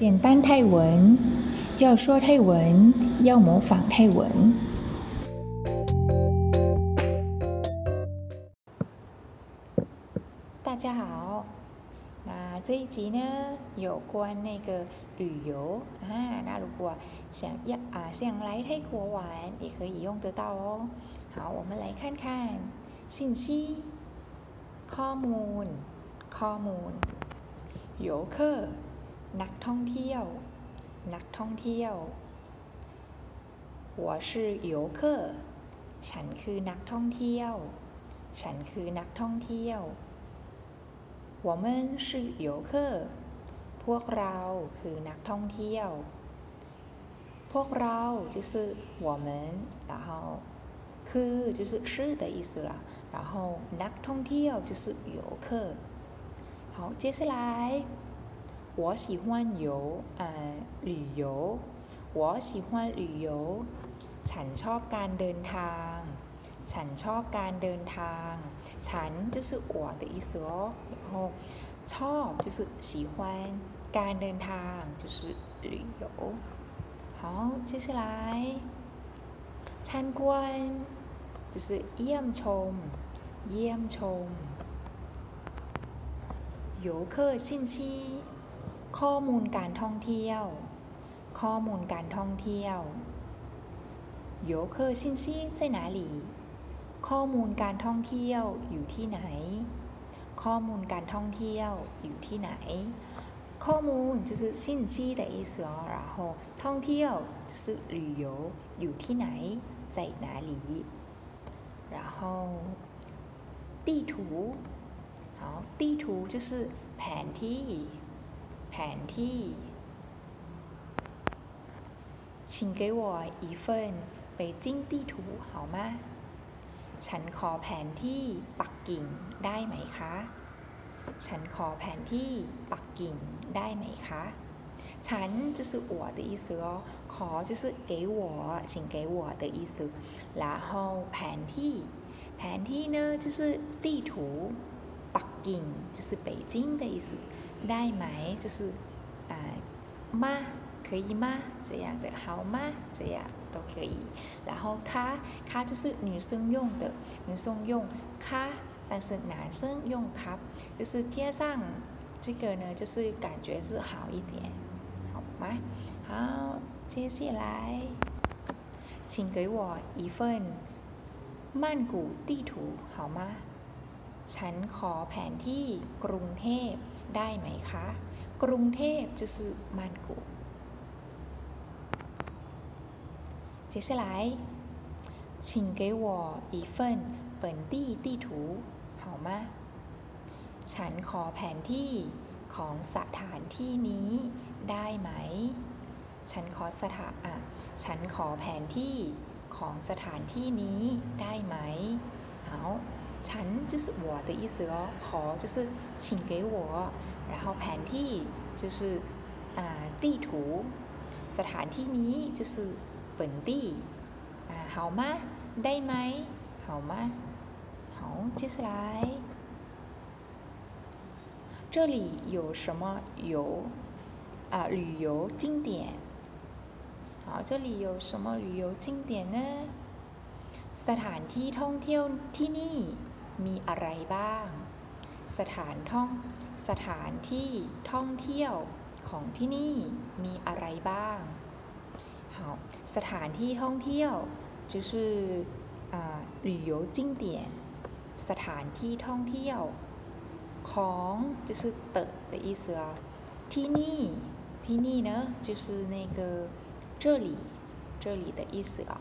简单泰文，要说泰文，要模仿泰文。大家好，那这一集呢，有关那个旅游啊，那如果想要啊想来泰国玩，也可以用得到哦。好，我们来看看信息、ข้อมูล、ข้อมูล游客 นักท่องเที่ยว นักท่องเที่ยว我是游客ฉันคือนักท่องเที่ยว ฉันคือนักท่องเที่ยว我们是游客พวกเราคือนักท่องเที่ยว พวกเรา就是我们然后คือ就是是的意思啦然后นักท่องเที่ยว就是游客好接下来 我喜欢游呃旅游我喜欢旅游ฉันชอบการเดินทาง ฉันชอบการเดินทาง ฉัน就是我的意思哦然后ชอบ就是喜欢การเดินทาง就是旅游好接下来参观就是เยี่ยมชม เยี่ยมชม游客信息 ข้อมูลการท่องเที่ยว ข้อมูลการท่องเที่ยว游客信息在哪里ข้อมูลการท่องเที่ยวอยู่ที่ไหน ข้อมูลการท่องเที่ยวอยู่ที่ไหน ข้อมูล就是信息的意思哦然后ท่องเที่ยว就是旅游อยู่ที่ไหน在哪里然后地图好地图就是แผนที่ แผนที่请给我一份北京地图好吗ฉันขอแผนที่ปักกิ่งได้ไหมคะ ฉันขอแผนที่ปักกิ่งได้ไหมคะ ฉัน就是我的意思哦ขอ就是给我请给我的意思然后แผนที่แผนที่呢就是地图ปักกิ่ง就是北京的意思 ได้ไหม就是啊吗可以吗这样的好吗这样都可以。然后卡卡就是女生用的，女生用卡，但是男生用卡，就是贴上这个呢，就是感觉是好一点，好吗？好，接下来，请给我一份曼谷地图好吗？ ฉันขอแผนที่กรุงเทพได้ไหมคะ กรุงเทพ就是曼谷。接下来，请给我一份本地地图好吗ฉันขอแผนที่ของสถานที่นี้ได้ไหม ฉันขอสถานอ่ะฉันขอแผนที่ของสถานที่นี้ได้ไหม好 ฉัน就是我的意思哦ขอ就是请给我然后แผนที่就是อ่า地图สถานที่นี้就是本地啊好吗ได้ไหม好吗好接下来这里有什么游啊旅游景点好这里有什么旅游景点呢สถานที่ท่องเที่ยวที่นี่ มีอะไรบ้าง สถานท่องสถานที่ท่องเที่ยวของที่นี่มีอะไรบ้าง好สถานที่ท่องเที่ยว就是啊旅游景点สถานที่ท่องเที่ยวของ就是的的意思啊ที่นี่ที่นี่呢就是那个这里这里的意思啊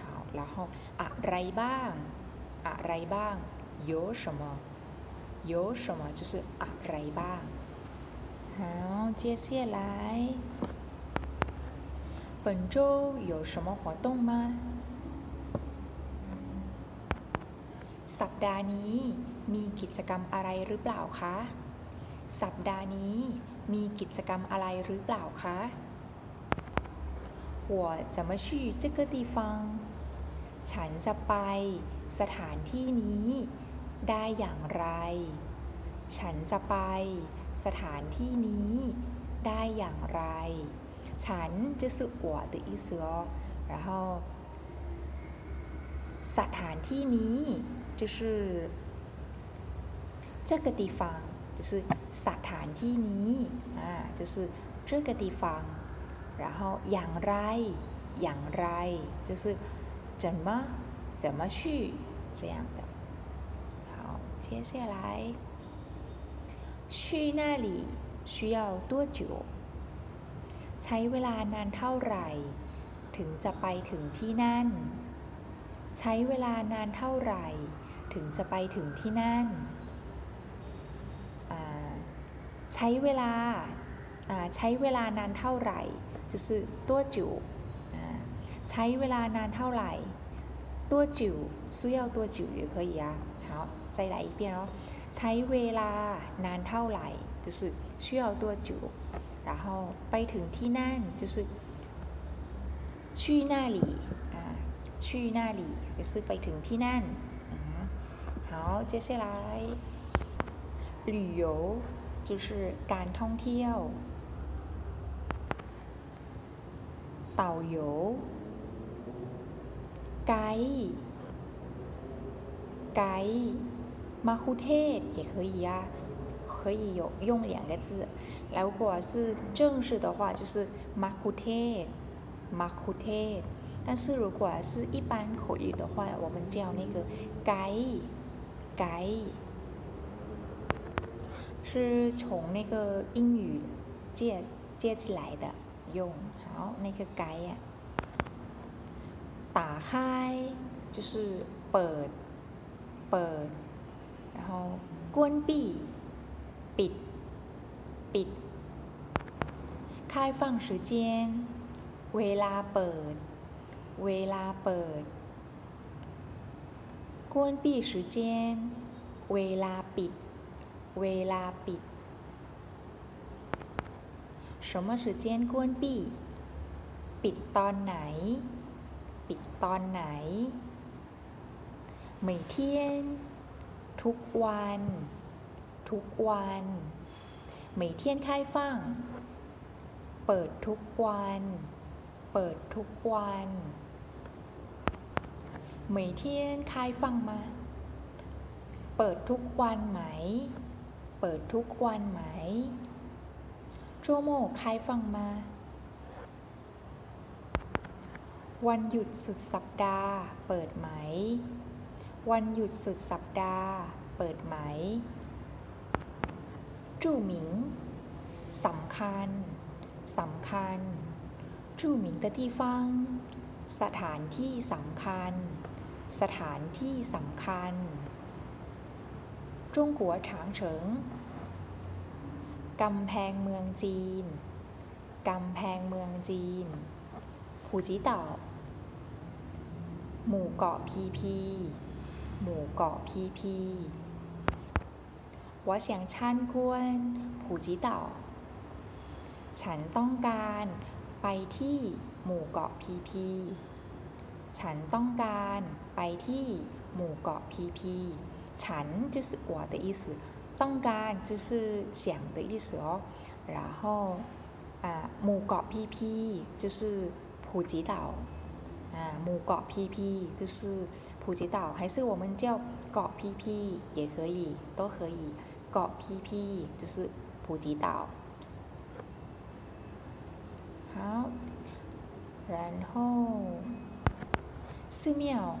好然后อะไรบ้างอะไรบ้าง 有什么有什么就是อะไรบ้าง好接下来本周有什么活动吗สัปดาห์นี้มีกิจกรรมอะไรหรือเปล่าคะ สัปดาห์นี้มีกิจกรรมอะไรหรือเปล่าคะ我怎么去这个地方ฉันจะไปสถานที่นี้ ได้อย่างไร ฉันจะไปสถานที่นี้ ได้อย่างไร ฉัน就是我的意思哦然后สถานที่นี้就是这个地方就是สถานที่นี้อ่า就是这个地方然后อย่างไรอย่างไร就是怎么怎么去这样的好 接下来去那里需要多久ใช้เวลานานเท่าไหร่ ถึงจะไปถึงที่นั่น ใช้เวลานานเท่าไหร่ ถึงจะไปถึงที่นั่น ใช้เวลาใช้เวลานานเท่าไหร่就是多久ใช้เวลานานเท่าไหร่多久需要多久也可以啊 好再来一遍哦ใช้เวลานานเท่าไหร่就是需要多久然后ไปถึงที่นั่น就是去那里啊去那里就是ไปถึงที่นั่น好接下来旅游就是การท่องเที่ยว导游ไกด์ ไกด์มาคุเทศ也可以呀可以有用两个字如果是正式的话就是马库เทศ马库เทศ但是如果是一般口语的话我们叫那个ไกด์ไกด์是从那个英语借借进来的用好那个ไกด์啊打开就是เปิด เ ปิด然后关闭ปิด ปิด开放时间เวลาเปิด เวลาเปิด关闭时间เวลาปิด เวลาปิด什么时间关闭ปิดตอนไหน ปิดตอนไหน 每天ทุกวัน ทุกวัน每天开放เปิดทุกวัน เปิดทุกวัน每天开放吗เปิดทุกวันไหม เปิดทุกวันไหม周末开放吗วันหยุดสุดสัปดาห์ เปิดไหม วันหยุดสุดสัปดาห์ เปิดไหม จูหมิงสำคัญสำคัญ จูหมิงตะที่ฟัง สถานที่สำคัญ สถานที่สำคัญจงกัวถางเฉิงกำแพงเมืองจีน กำแพงเมืองจีนผูจีต่าหมู่เกาะพีพี หมู่เกาะพีพี我想参观普吉岛ฉันต้องการไปที่หมู่เกาะพีพี ฉันต้องการไปที่หมู่เกาะพีพีฉัน就是我的意思ต้องการ就是想的意思哦然后啊หมู่เกาะพีพี就是普吉岛啊หมู่เกาะพีพี就是 普吉岛还是我们叫เกาะพีพี也可以都可以เกาะพีพี就是普吉岛好然后寺庙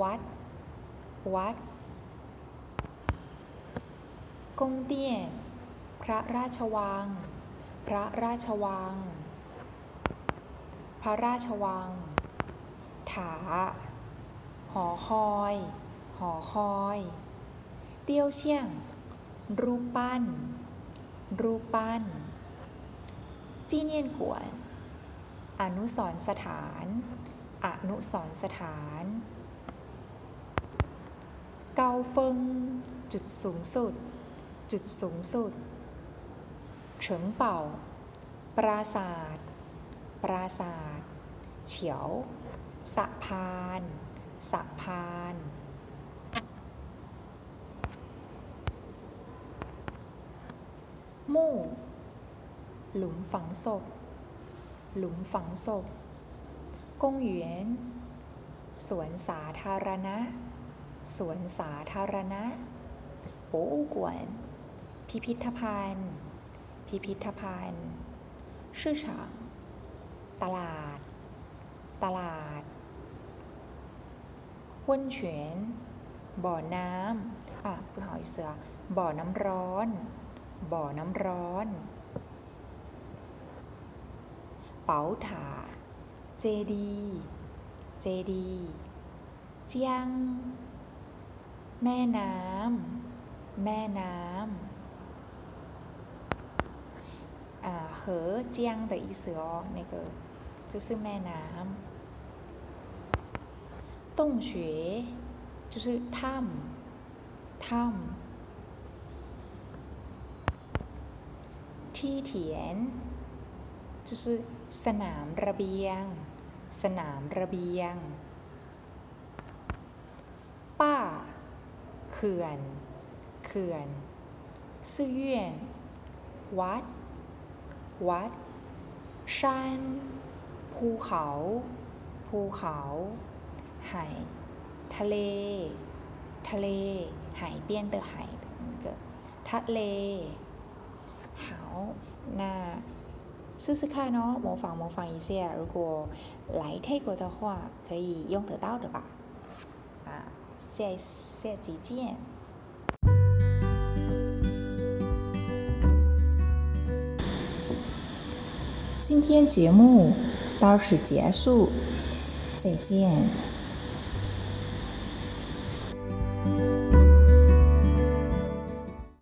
วัด วัดกงเตี้ยน พระราชวัง พระราชวัง พระราชวัง ถา ห อคอย หอคอย เตี้ยวเชี่ยง รูปปั้น รูปปั้น จีเนียนกวน อนุสรสถาน อนุสรสถาน เกาเฟิง จุดสูงสุด จุดสูงสุด เฉิงเป่า ปราศาสตร์ปราศาสตร์เฉียว สะพาน สะพาน มู่ หลุมฝังศพ หลุมฝังศพกงเหยน สวนสาธารณะ สวนสาธารณะโป๊กวน พิพิธภัณฑ์ พิพิธภัณฑ์ ชื่อฉางตลาด ตลาด วนเฉียนบ่อน้ำอ่ะ不好意思啊บ่อน้ำร้อน บ่อน้ำร้อน เป๋าถา เจดี เจดีเจียง แม่น้ำ แม่น้ำ啊，河江的意思哦，那个就是แม่น้ำ 洞穴就是ถ้ำถ้ำที่เถียน就是สนามระเบียง สนามระเบียง ป้า เขื่อน เขื่อนซื่อเยี่ยน วัด วัดชันภูเขา ภูเขา 海ทะเล ทะเล海边的海的那个ทะเล好那试试看哦，模仿模仿一下。如果来泰国的话，可以用得到的吧？啊，下下集见。今天节目到此结束，再见。